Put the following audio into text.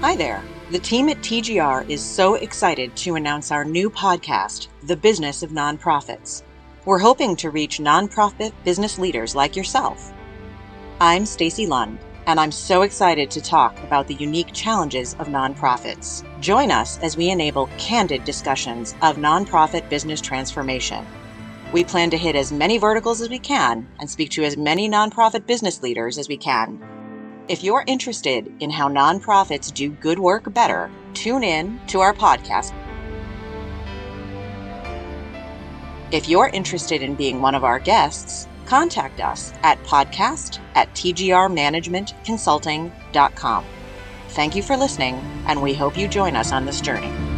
Hi there. The team at TGR is so excited to announce our new podcast, The Business of Nonprofits. We're hoping to reach nonprofit business leaders like yourself. I'm Stacey Lund, and I'm so excited to talk about the unique challenges of nonprofits. Join us as we enable candid discussions of nonprofit business transformation. We plan to hit as many verticals as we can and speak to as many nonprofit business leaders as we can. If you're interested in how nonprofits do good work better, tune in to our podcast. If you're interested in being one of our guests, contact us at podcast at tgrmanagementconsulting.com. Thank you for listening, and we hope you join us on this journey.